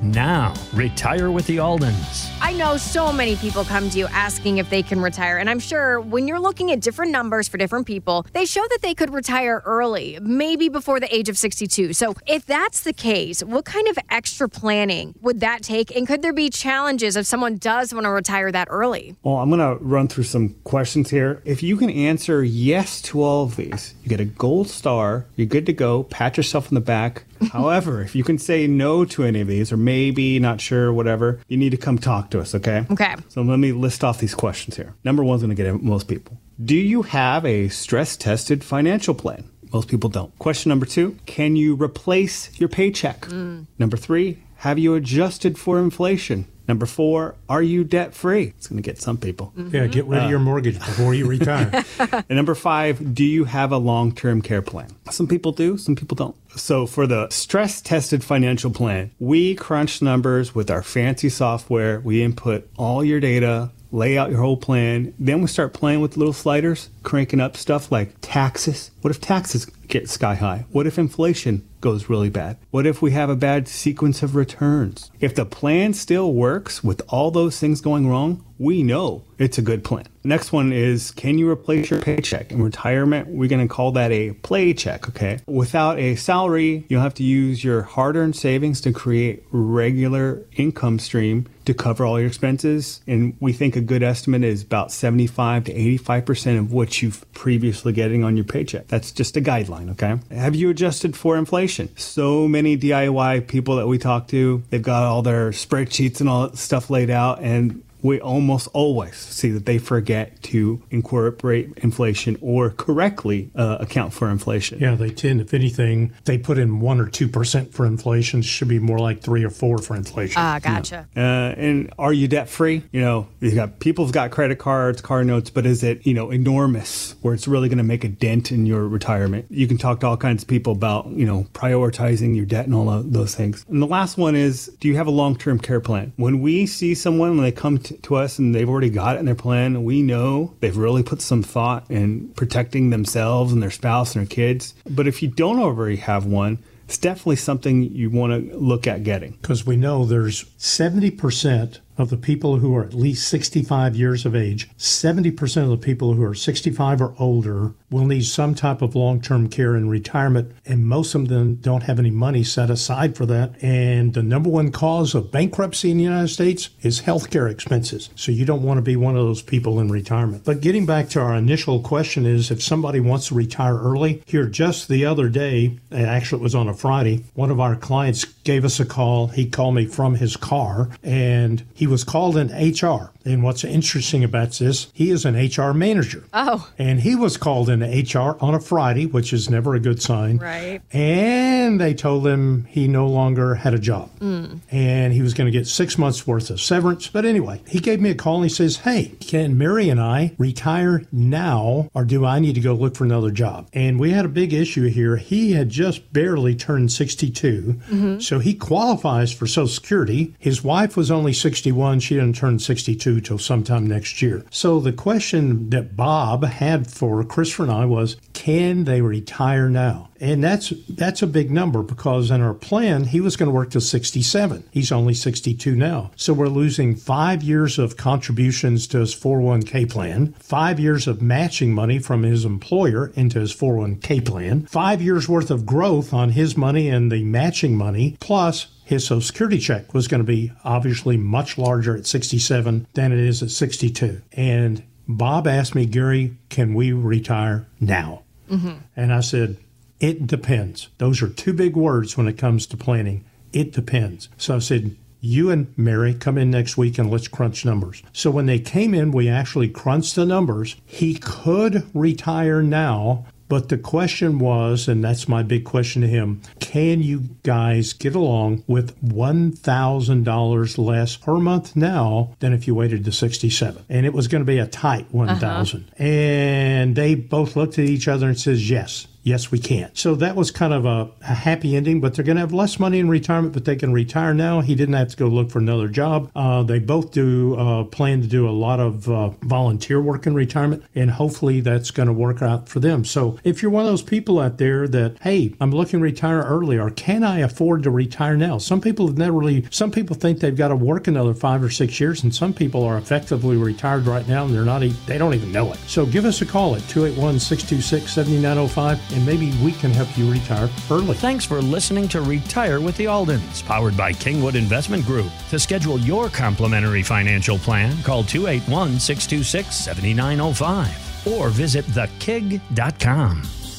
Now, retire with the Aldens. I know so many people come to you asking if they can retire, and I'm sure when you're looking at different numbers for different people, they show that they could retire early, maybe before the age of 62. So, if that's the case, what kind of extra planning would that take? And could there be challenges if someone does want to retire that early? Well, I'm going to run through some questions here. If you can answer yes to all of these, you get a gold star, you're good to go, pat yourself on the back. However, if you can say no to any of these, or maybe not sure, whatever, you need to come talk to us, okay? Okay. So let me list off these questions here. Number one's going to get most people. Do you have a stress tested financial plan? Most people don't. Question number two Can you replace your paycheck? Mm. Number three Have you adjusted for inflation? Number four Are you debt free? It's going to get some people. Mm-hmm. Yeah, get rid of your mortgage before you retire. And number five, do you have a long term care plan? Some people do, some people don't. So, for the stress tested financial plan, we crunch numbers with our fancy software. We input all your data, lay out your whole plan. Then we start playing with little sliders, cranking up stuff like taxes. What if taxes get sky high? What if inflation goes really bad? What if we have a bad sequence of returns? If the plan still works with all those things going wrong, we know it's a good plan. Next one is can you replace your paycheck? In retirement, we're going to call that a play check, okay? Without a salary, you'll have to use your hard earned savings to create regular income stream to cover all your expenses. And we think a good estimate is about 75 to 85% of what you've previously getting on your paycheck. That's just a guideline, okay? Have you adjusted for inflation? So many DIY people that we talk to, they've got all their spreadsheets and all that stuff laid out and we almost always see that they forget to incorporate inflation or correctly uh, account for inflation. yeah, they tend, if anything, they put in 1% or 2% for inflation. Should be more like 3 or 4 for inflation. Ah, gotcha. Uh, and are you debt free? You know, you got people's got credit cards, car notes, but is it you know enormous where it's really going to make a dent in your retirement? You can talk to all kinds of people about you know prioritizing your debt and all of those things. And the last one is, do you have a long term care plan? When we see someone when they come to, to us and they've already got it in their plan, we know they've really put some thought in protecting themselves and their spouse and their kids. But if you don't already have one, it's definitely something you want to look at getting. Because we know there's 70% of the people who are at least 65 years of age, 70% of the people who are 65 or older will need some type of long term care in retirement, and most of them don't have any money set aside for that. And the number one cause of bankruptcy in the United States is healthcare expenses. So you don't want to be one of those people in retirement. But getting back to our initial question is if somebody wants to retire early, here just the other day, actually it was on a Friday, one of our clients gave us a call. He called me from his car and he was called in HR. And what's interesting about this, he is an HR manager. Oh, And he was called into HR on a Friday, which is never a good sign. right. And they told him he no longer had a job. Hmm. And he was going to get six months worth of severance. But anyway, he gave me a call and he says, Hey, can Mary and I retire now or do I need to go look for another job? And we had a big issue here. He had just barely turned 62. Mm-hmm. So he qualifies for Social Security. His wife was only 61. She didn't turn 62 till sometime next year. So the question that Bob had for Christopher and I was, can they retire now? And that's that's a big number because in our plan he was going to work till 67. He's only 62 now. So we're losing 5 years of contributions to his 401k plan, 5 years of matching money from his employer into his 401k plan, 5 years worth of growth on his money and the matching money plus his Social Security check was going to be obviously much larger at 67 than it is at 62. And Bob asked me, Gary, can we retire now? Mm-hmm. And I said, it depends. Those are two big words when it comes to planning. It depends. So I said, you and Mary come in next week and let's crunch numbers. So when they came in, we actually crunched the numbers. He could retire now, but the question was, and that's my big question to him, can you guys get along with $1,000 less per month now than if you waited to 67? And it was going to be a tight uh-huh. 1,000. And they both looked at each other and says, yes. Yes, we can. So that was kind of a, a happy ending, but they're going to have less money in retirement, but they can retire now. He didn't have to go look for another job. Uh, they both do uh, plan to do a lot of uh, volunteer work in retirement, and hopefully that's going to work out for them. So if you're one of those people out there that, hey, I'm looking to retire early, or can I afford to retire now? Some people have never really, some people think they've got to work another five or six years, and some people are effectively retired right now and they're not, they don't even know it. So give us a call at 281 626 7905 and maybe we can help you retire early. Thanks for listening to Retire with the Aldens, powered by Kingwood Investment Group. To schedule your complimentary financial plan, call 281 626 7905 or visit thekig.com.